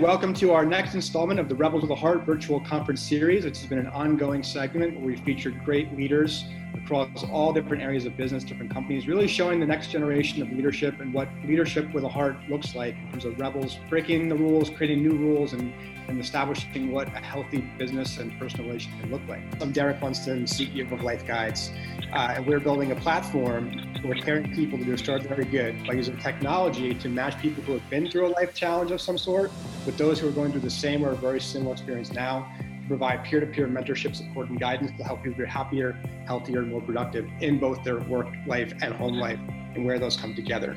Welcome to our next installment of the Rebels of the Heart virtual conference series, which has been an ongoing segment where we featured great leaders across all different areas of business, different companies, really showing the next generation of leadership and what leadership with a heart looks like in terms of rebels breaking the rules, creating new rules, and, and establishing what a healthy business and personal relationship can look like. I'm Derek Lundsten, CEO of Life Guides, uh, and we're building a platform where we're pairing people to do extraordinary good by using technology to match people who have been through a life challenge of some sort with those who are going through the same or very similar experience now to provide peer-to-peer mentorship support and guidance to help people be happier healthier and more productive in both their work life and home life and where those come together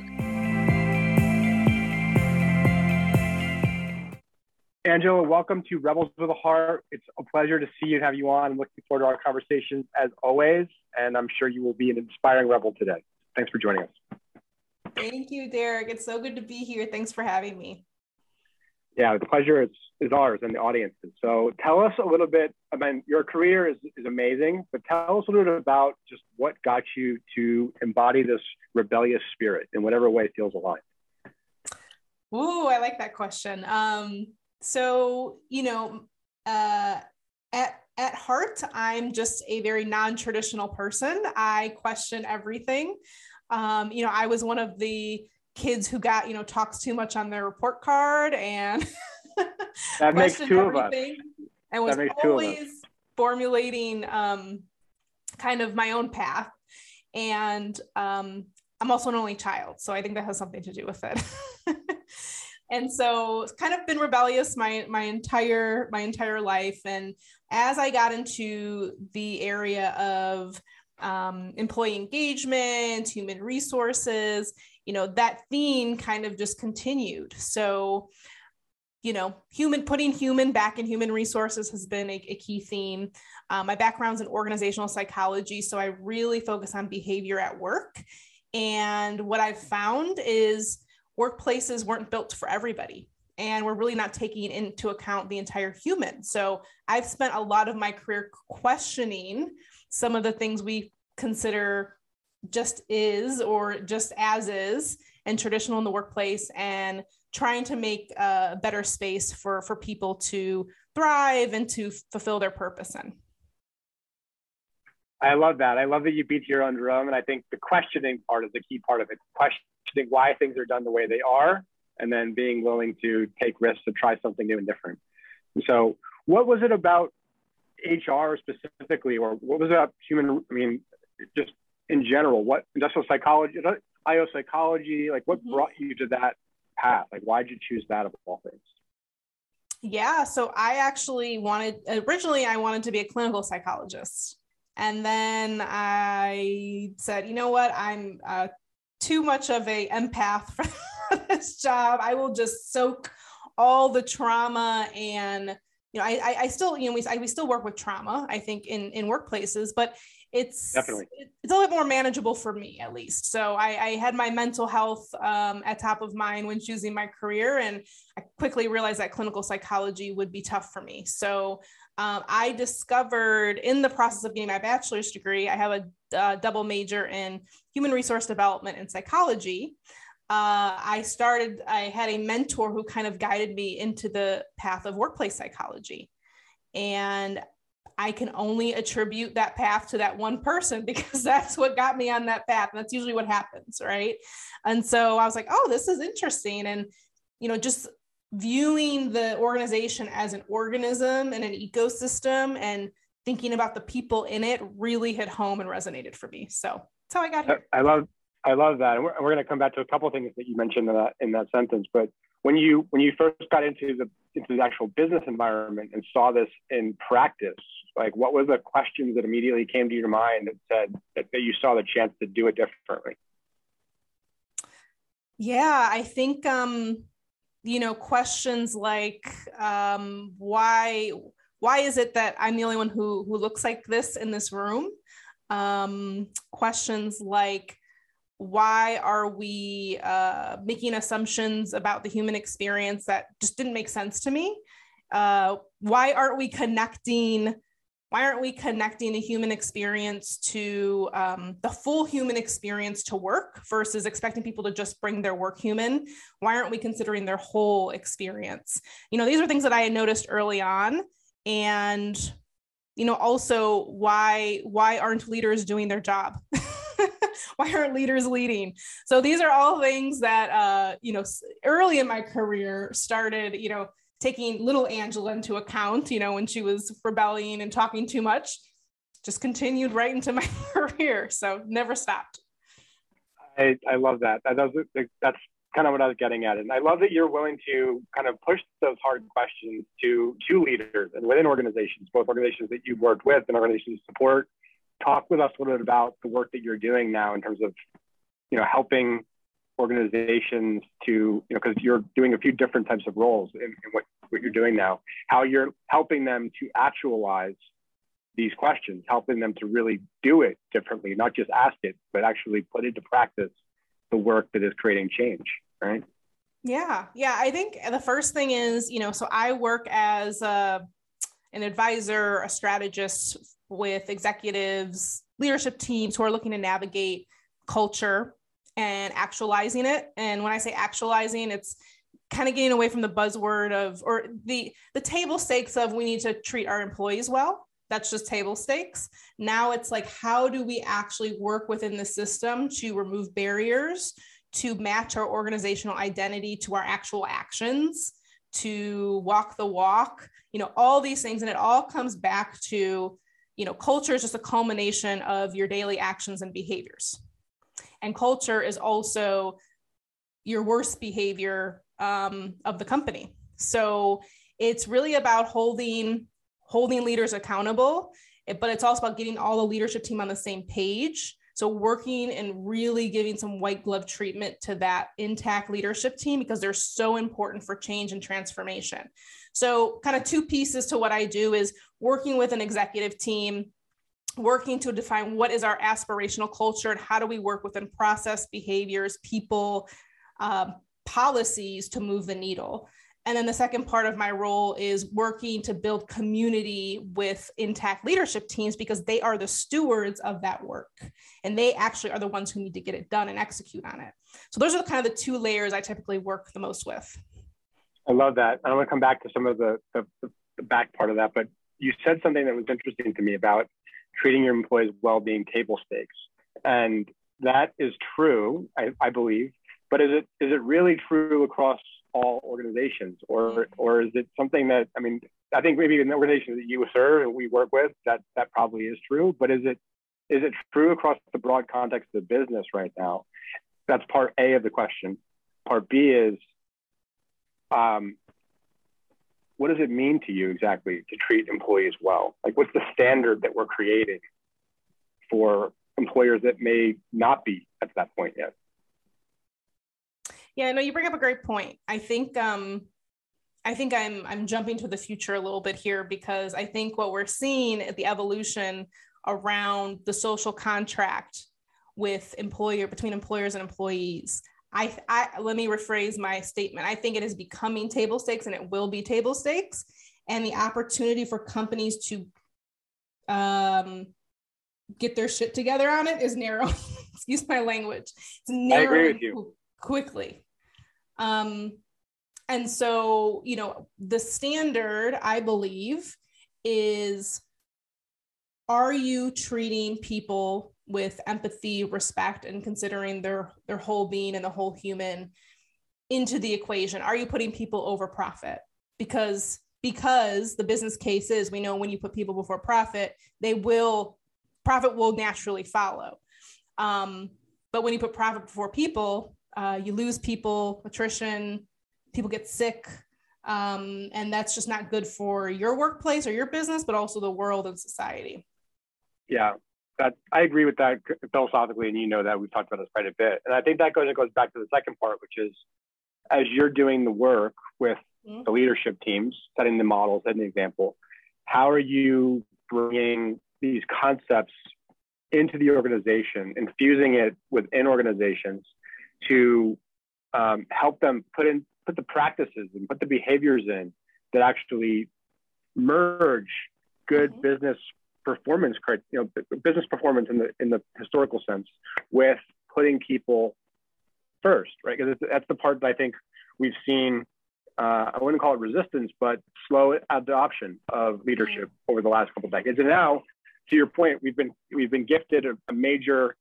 Angela, welcome to Rebels with a Heart. It's a pleasure to see you and have you on. I'm looking forward to our conversations as always, and I'm sure you will be an inspiring rebel today. Thanks for joining us. Thank you, Derek. It's so good to be here. Thanks for having me yeah, the pleasure is, is ours and the audience's. So tell us a little bit, I mean, your career is, is amazing, but tell us a little bit about just what got you to embody this rebellious spirit in whatever way feels aligned. Ooh, I like that question. Um, so, you know, uh, at at heart, I'm just a very non-traditional person. I question everything. Um, you know, I was one of the kids who got you know talks too much on their report card and that makes two of us and was always formulating um, kind of my own path and um, i'm also an only child so i think that has something to do with it and so it's kind of been rebellious my my entire my entire life. And as i got into the area of um, employee engagement human resources you know that theme kind of just continued. So you know human putting human back in human resources has been a, a key theme. Um, my background's in organizational psychology so i really focus on behavior at work. And what i've found is workplaces weren't built for everybody and we're really not taking into account the entire human. So i've spent a lot of my career questioning some of the things we consider just is or just as is and traditional in the workplace and trying to make a better space for for people to thrive and to fulfill their purpose in. I love that. I love that you beat your own drum and i think the questioning part is the key part of it questioning why things are done the way they are and then being willing to take risks to try something new and different so what was it about hr specifically or what was it about human i mean just in general, what industrial psychology, IO psychology, like what mm-hmm. brought you to that path? Like, why did you choose that of all things? Yeah, so I actually wanted, originally, I wanted to be a clinical psychologist. And then I said, you know what, I'm uh, too much of a empath for this job. I will just soak all the trauma and you know, I, I still, you know, we, I, we still work with trauma, I think in, in workplaces, but it's definitely. it's a little bit more manageable for me at least. So i, I had my mental health um, at top of mind when choosing my career and i quickly realized that clinical psychology would be tough for me. So um, i discovered in the process of getting my bachelor's degree i have a uh, double major in human resource development and psychology uh, I started, I had a mentor who kind of guided me into the path of workplace psychology. And I can only attribute that path to that one person because that's what got me on that path. And that's usually what happens, right? And so I was like, oh, this is interesting. And, you know, just viewing the organization as an organism and an ecosystem and thinking about the people in it really hit home and resonated for me. So that's how I got here. I love, I love that. And we're, we're going to come back to a couple of things that you mentioned in that, in that sentence, but when you, when you first got into the, into the actual business environment and saw this in practice, like, what were the questions that immediately came to your mind that said that, that you saw the chance to do it differently? Yeah, I think, um, you know, questions like um, why why is it that I'm the only one who who looks like this in this room? Um, questions like why are we uh, making assumptions about the human experience that just didn't make sense to me? Uh, why aren't we connecting why aren't we connecting the human experience to um, the full human experience to work versus expecting people to just bring their work human why aren't we considering their whole experience you know these are things that i had noticed early on and you know also why why aren't leaders doing their job why aren't leaders leading so these are all things that uh you know early in my career started you know taking little Angela into account, you know, when she was rebelling and talking too much, just continued right into my career. So never stopped. I, I love that. That was, that's kind of what I was getting at. And I love that you're willing to kind of push those hard questions to, to leaders and within organizations, both organizations that you've worked with and organizations support. Talk with us a little bit about the work that you're doing now in terms of, you know, helping organizations to, you know, because you're doing a few different types of roles in, in what, what you're doing now, how you're helping them to actualize these questions, helping them to really do it differently, not just ask it, but actually put it into practice the work that is creating change, right? Yeah, yeah. I think the first thing is, you know, so I work as a, an advisor, a strategist with executives, leadership teams who are looking to navigate culture and actualizing it. And when I say actualizing, it's kind of getting away from the buzzword of or the the table stakes of we need to treat our employees well that's just table stakes. Now it's like how do we actually work within the system to remove barriers to match our organizational identity to our actual actions to walk the walk you know all these things. And it all comes back to you know culture is just a culmination of your daily actions and behaviors. And culture is also your worst behavior um, of the company. So it's really about holding holding leaders accountable but it's also about getting all the leadership team on the same page. So working and really giving some white glove treatment to that intact leadership team because they're so important for change and transformation. So kind of two pieces to what i do is working with an executive team working to define what is our aspirational culture and how do we work within process behaviors people um, policies to move the needle and then the second part of my role is working to build community with intact leadership teams because they are the stewards of that work and they actually are the ones who need to get it done and execute on it so those are kind of the two layers i typically work the most with i love that i want to come back to some of the, the, the back part of that but you said something that was interesting to me about treating your employees well being table stakes. And that is true, I, I believe. But is it is it really true across all organizations, or or is it something that I mean? I think maybe in the organizations that you serve and we work with, that that probably is true. But is it is it true across the broad context of the business right now? That's part A of the question. Part B is, um, what does it mean to you exactly to treat employees well? Like, what's the standard that we're creating for employers that may not be at that point yet? Yeah, no, you bring up a great point. I think um, I think I'm I'm jumping to the future a little bit here because I think what we're seeing at the evolution around the social contract with employer between employers and employees I, I let me rephrase my statement. I think it is becoming table stakes and it will be table stakes. And the opportunity for companies to um, get their shit together on it is narrow. Excuse my language. It's narrowing quickly. Um, and so, you know, the standard, I believe, is are you treating people with empathy, respect, and considering their their whole being and the whole human into the equation? Are you putting people over profit? Because because the business case is we know when you put people before profit, they will profit will naturally follow. Um, but when you put profit before people, uh, you lose people, attrition, people get sick, um, and that's just not good for your workplace or your business, but also the world and society. Yeah, that I agree with that philosophically, and you know that we've talked about this quite a bit. And I think that goes it goes back to the second part, which is as you're doing the work with mm-hmm. the leadership teams, setting the models, setting the example, how are you bringing these concepts into the organization, infusing it within organizations to um, help them put in put the practices and put the behaviors in that actually merge good mm-hmm. business performance, you know, business performance in the in the historical sense, with putting people first, right? Because that's the part that I think we've seen. Uh, I wouldn't call it resistance, but slow adoption of leadership over the last couple of decades. And now, to your point, we've been we've been gifted a, a major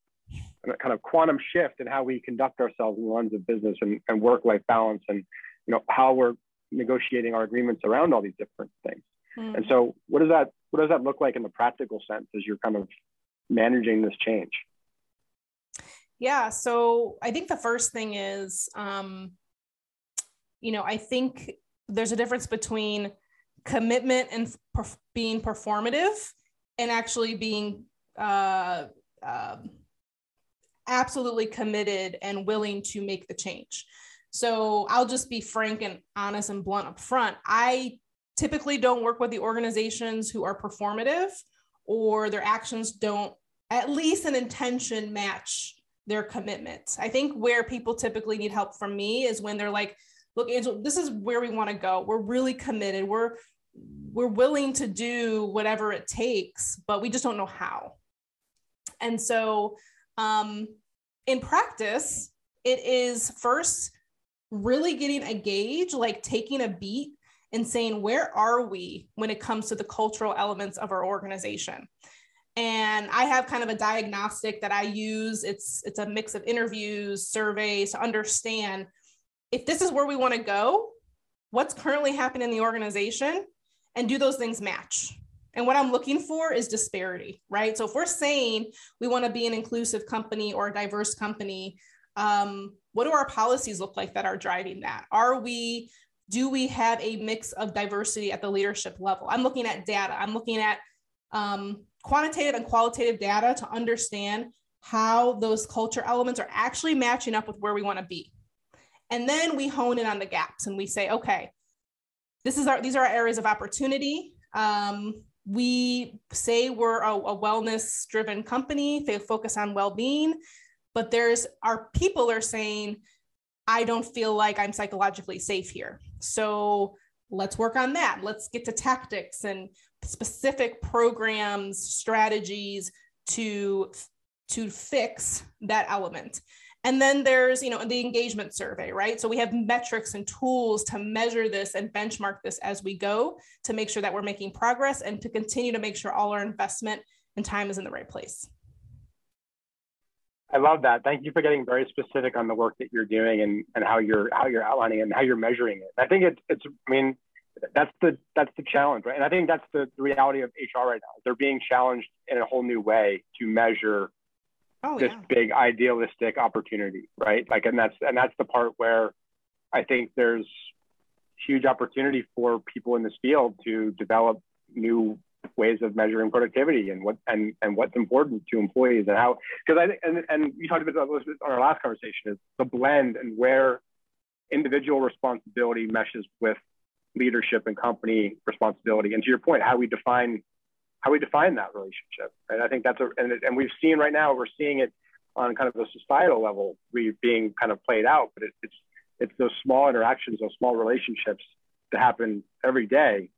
kind of quantum shift in how we conduct ourselves in the lens of business and, and work-life balance, and you know how we're negotiating our agreements around all these different things. Mm. And so, what does that what does that look like in the practical sense as you're kind of managing this change? Yeah, so I think the first thing is, um, you know, I think there's a difference between commitment and per- being performative and actually being uh, uh, absolutely committed and willing to make the change. So I'll just be frank and honest and blunt up front. I typically don't work with the organizations who are performative or their actions don't at least an intention match their commitments. I think where people typically need help from me is when they're like, look, Angel, this is where we want to go. We're really committed. We're we're willing to do whatever it takes, but we just don't know how. And so um, in practice, it is first really getting a gauge, like taking a beat and saying, where are we when it comes to the cultural elements of our organization? And I have kind of a diagnostic that I use. It's it's a mix of interviews, surveys to understand if this is where we want to go, what's currently happening in the organization, and do those things match? And what I'm looking for is disparity, right? So if we're saying we want to be an inclusive company or a diverse company, um, what do our policies look like that are driving that? Are we do we have a mix of diversity at the leadership level? I'm looking at data. I'm looking at um, quantitative and qualitative data to understand how those culture elements are actually matching up with where we want to be. And then we hone in on the gaps and we say, okay, this is our these are our areas of opportunity. Um, we say we're a, a wellness driven company, they focus on well being, but there's our people are saying I don't feel like I'm psychologically safe here. So let's work on that. Let's get to tactics and specific programs, strategies to to fix that element. And then there's, you know, the engagement survey, right? So we have metrics and tools to measure this and benchmark this as we go to make sure that we're making progress and to continue to make sure all our investment and time is in the right place. I love that. Thank you for getting very specific on the work that you're doing and, and how you're how you're outlining and how you're measuring it. I think it's it's I mean that's the that's the challenge, right? And I think that's the, the reality of HR right now. They're being challenged in a whole new way to measure oh, this yeah. big idealistic opportunity, right? Like and that's and that's the part where I think there's huge opportunity for people in this field to develop new ways of measuring productivity and what and and what's important to employees and how because I think and and we talked about this on our last conversation is the blend and where individual responsibility meshes with leadership and company responsibility and to your point how we define how we define that relationship and I think that's a and, and we've seen right now we're seeing it on kind of a societal level we being kind of played out but it, it's it's those small interactions those small relationships that happen every day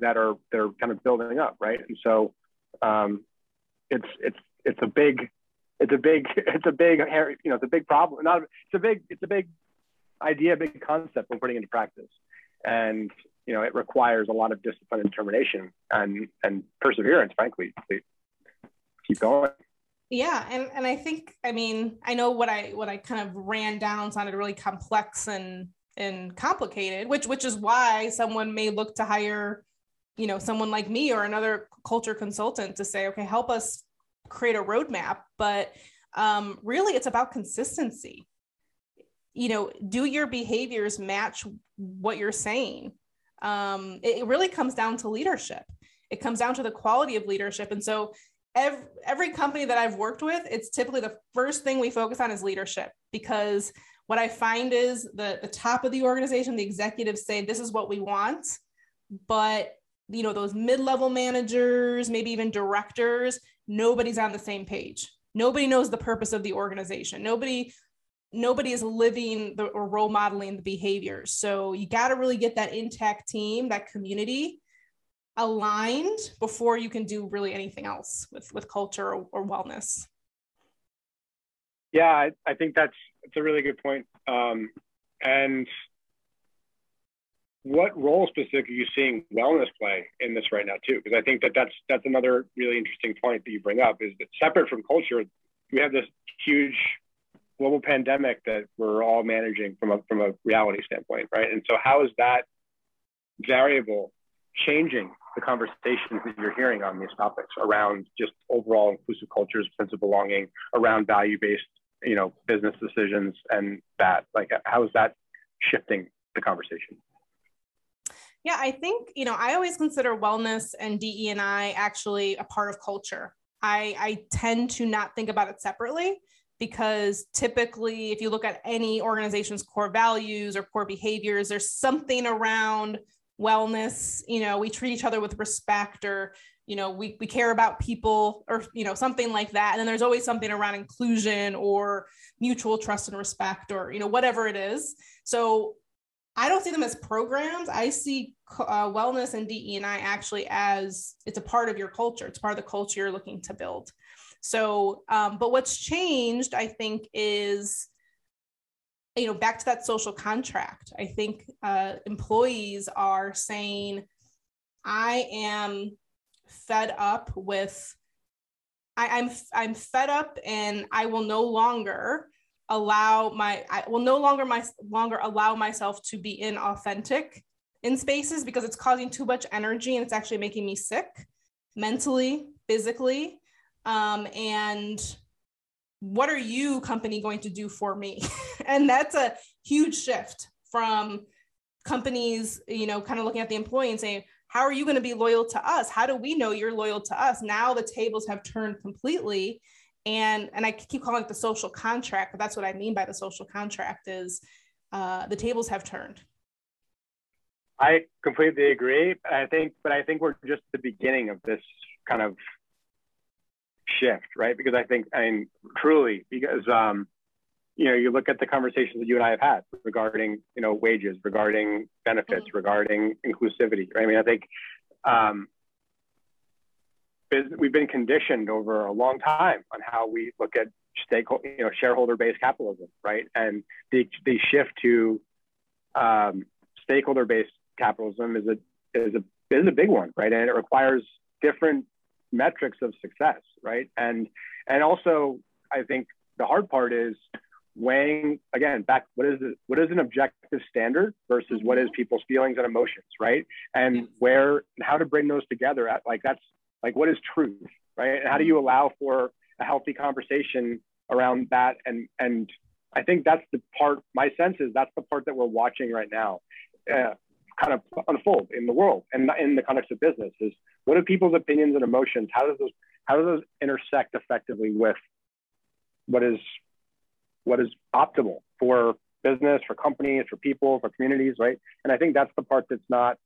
that are they're kind of building up, right? And so um, it's it's it's a big it's a big it's a big you know it's a big problem. Not it's a big it's a big idea, big concept we're putting into practice, and you know it requires a lot of discipline and determination and and perseverance, frankly, to keep going. Yeah, and and I think I mean I know what I what I kind of ran down sounded really complex and and complicated, which which is why someone may look to hire you know someone like me or another culture consultant to say okay help us create a roadmap. But um, really it's about consistency. You know do your behaviors match what you're saying um, it, it really comes down to leadership. It comes down to the quality of leadership. And so every, every company that i've worked with it's typically the first thing we focus on is leadership because what i find is the, the top of the organization the executives say this is what we want. But you know those mid-level managers maybe even directors nobody's on the same page. Nobody knows the purpose of the organization. Nobody nobody is living the, or role modeling the behaviors so you got to really get that intact team that community aligned before you can do really anything else with with culture or, or wellness. Yeah I, I, think that's it's a really good point. Um, and what role specifically are you seeing wellness play in this right now too? Because i think that that's that's another really interesting point that you bring up is that separate from culture we have this huge global pandemic that we're all managing from a from a reality standpoint right and so how is that variable changing the conversations that you're hearing on these topics around just overall inclusive cultures, sense of belonging, around value-based, you know, business decisions and that? Like, how is that shifting the conversation? Yeah, I think, you know, I always consider wellness and DE and I actually a part of culture. I, I tend to not think about it separately because typically if you look at any organization's core values or core behaviors, there's something around wellness you know we treat each other with respect or you know we, we care about people or you know something like that. And then there's always something around inclusion or mutual trust and respect or you know whatever it is. So i don't see them as programs. I see uh, wellness and de and i actually as it's a part of your culture. It's part of the culture you're looking to build. So um, but what's changed i think is you know back to that social contract. I think uh, employees are saying i am fed up with I, i'm i'm fed up and i will no longer allow my i will no longer my longer allow myself to be inauthentic in spaces because it's causing too much energy and it's actually making me sick mentally physically. Um, and what are you company going to do for me? And that's a huge shift from companies you know kind of looking at the employee and saying how are you going to be loyal to us? How do we know you're loyal to us now the tables have turned completely and and i keep calling it the social contract but that's what i mean by the social contract is uh, the tables have turned i completely agree i think but i think we're just the beginning of this kind of shift, right? Because I think, I mean, truly, because, um, you know, you look at the conversations that you and I have had regarding, you know, wages, regarding benefits, mm-hmm. regarding inclusivity. Right? I mean, I think um, we've been conditioned over a long time on how we look at stakeholder, you know, shareholder-based capitalism, right? And the the shift to um, stakeholder-based capitalism is a is a is a big one, right? And it requires different metrics of success, right? And and also, I think the hard part is weighing again back what is it, what is an objective standard versus what is mm-hmm. people's feelings and emotions, right? And where and how to bring those together at like that's like what is truth, right? And how do you mm-hmm. allow for a healthy conversation around that? And and I think that's the part. My sense is that's the part that we're watching right now. Uh, kind of unfold in the world and in the context of business is what are people's opinions and emotions how does those how do those intersect effectively with what is what is optimal for business for companies for people for communities right and i think that's the part that's not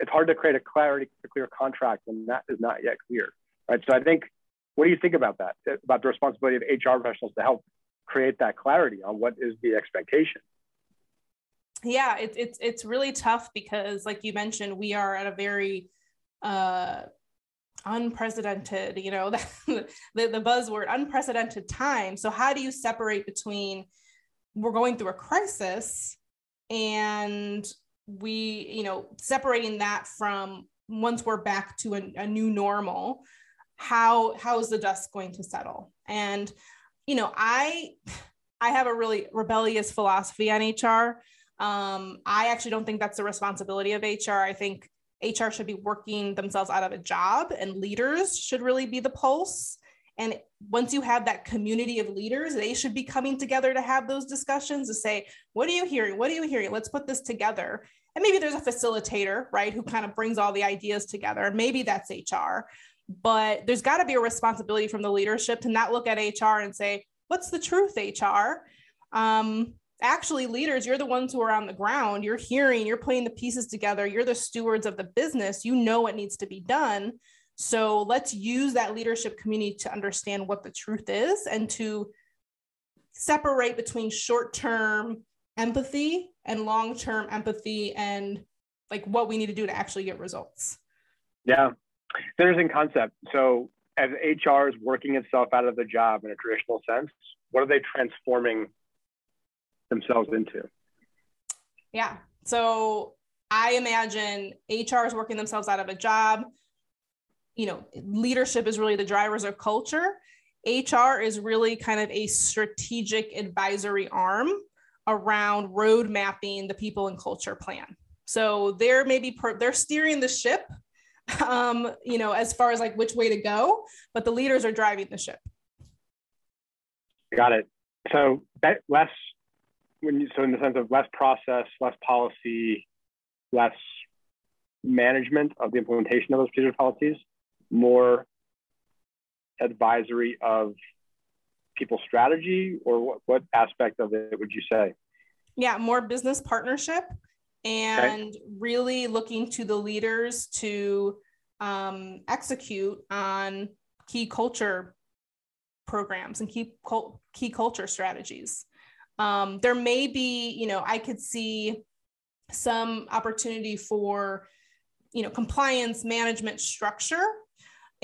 it's hard to create a clarity a clear contract when that is not yet clear right? So i think what do you think about that about the responsibility of hr professionals to help create that clarity on what is the expectation? Yeah it, it's it's really tough because like you mentioned we are at a very uh unprecedented you know the, the buzzword unprecedented time. So how do you separate between we're going through a crisis and we you know separating that from once we're back to a, a new normal how how is the dust going to settle and you know i i have a really rebellious philosophy on hr um, I actually don't think that's the responsibility of HR. I think HR should be working themselves out of a job, and leaders should really be the pulse. And once you have that community of leaders, they should be coming together to have those discussions to say, what are you hearing? What are you hearing? Let's put this together. And maybe there's a facilitator, right, who kind of brings all the ideas together. Maybe that's HR. But there's got to be a responsibility from the leadership to not look at HR and say, what's the truth, HR? Um, actually leaders you're the ones who are on the ground you're hearing you're putting the pieces together you're the stewards of the business you know what needs to be done so let's use that leadership community to understand what the truth is and to separate between short-term empathy and long-term empathy and like what we need to do to actually get results Yeah, interesting concept. So as HR is working itself out of the job in a traditional sense, what are they transforming themselves into? Yeah. So I imagine HR is working themselves out of a job. You know, leadership is really the drivers of culture. HR is really kind of a strategic advisory arm around road mapping the people and culture plan. So they're maybe per, they're steering the ship, um, you know, as far as like which way to go, but the leaders are driving the ship. Got it. So that less when you, so in the sense of less process, less policy, less management of the implementation of those particular policies, more advisory of people's strategy, or what, what aspect of it would you say? Yeah, more business partnership and okay. really looking to the leaders to um, execute on key culture programs and key, key culture strategies. Um, there may be, you know, I could see some opportunity for, you know, compliance management structure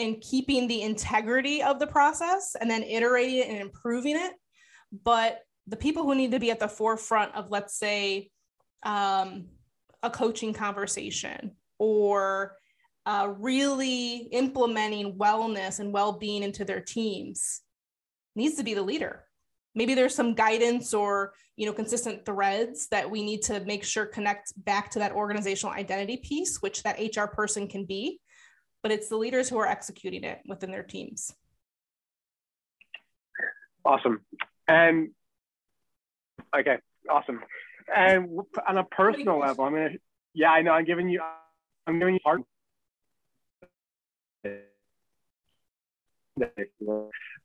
and keeping the integrity of the process and then iterating it and improving it. But the people who need to be at the forefront of, let's say, um, a coaching conversation or uh, really implementing wellness and well-being into their teams needs to be the leader maybe there's some guidance or you know consistent threads that we need to make sure connect back to that organizational identity piece which that hr person can be but it's the leaders who are executing it within their teams awesome and okay awesome and on a personal level i'm gonna yeah i know i'm giving you i'm giving you part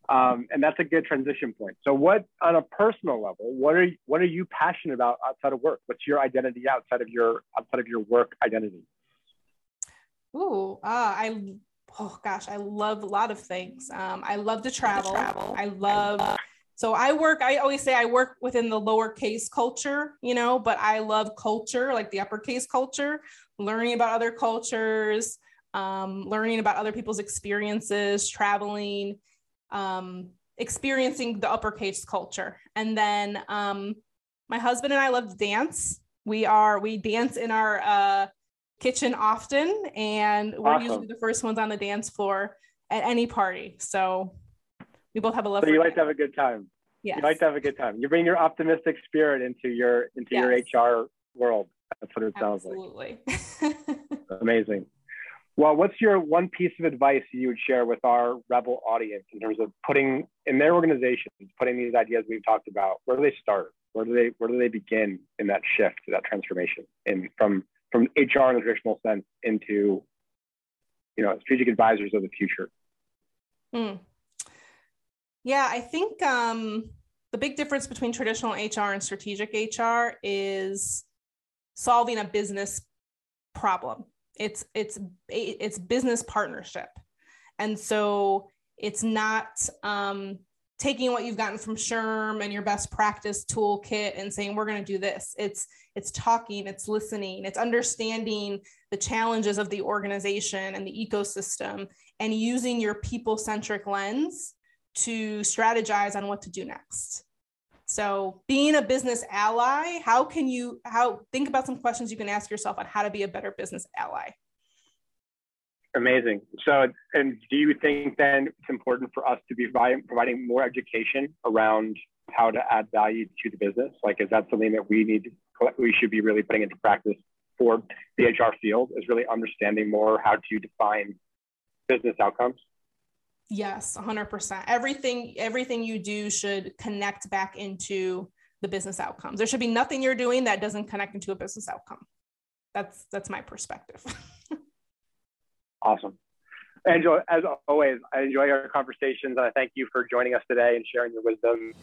um, and that's a good transition point. So, what on a personal level, what are what are you passionate about outside of work? What's your identity outside of your outside of your work identity? Ooh, uh, I oh gosh, I love a lot of things. Um, I love to travel. travel. I love. So I work. I always say I work within the lowercase culture, you know, but I love culture, like the uppercase culture, learning about other cultures, um, learning about other people's experiences, traveling, um, experiencing the uppercase culture. And then um, my husband and I love to dance. We are we dance in our uh, kitchen often, and we're awesome. usually the first ones on the dance floor at any party. So we both have a love. So you like to have a good time. Yeah, you like to have a good time. You bring your optimistic spirit into your into yes. your HR world. That's what it sounds Absolutely. like. Absolutely. Amazing. Well, what's your one piece of advice you would share with our Rebel audience in terms of putting in their organizations, putting these ideas we've talked about? Where do they start? Where do they where do they begin in that shift, that transformation, in from from HR in a traditional sense into you know strategic advisors of the future? Mm. Yeah, I think um, the big difference between traditional HR and strategic HR is solving a business problem it's it's it's business partnership and so it's not um, taking what you've gotten from SHRM and your best practice toolkit and saying we're going to do this it's it's talking it's listening it's understanding the challenges of the organization and the ecosystem and using your people centric lens to strategize on what to do next so being a business ally, how can you how think about some questions you can ask yourself on how to be a better business ally? Amazing. So, and do you think then it's important for us to be providing more education around how to add value to the business? Like, is that something that we need, we should be really putting into practice for the HR field? Is really understanding more how to define business outcomes? Yes, 100%. Everything everything you do should connect back into the business outcomes. There should be nothing you're doing that doesn't connect into a business outcome. That's that's my perspective. awesome. Angela, as always, I enjoy our conversations. And I thank you for joining us today and sharing your wisdom.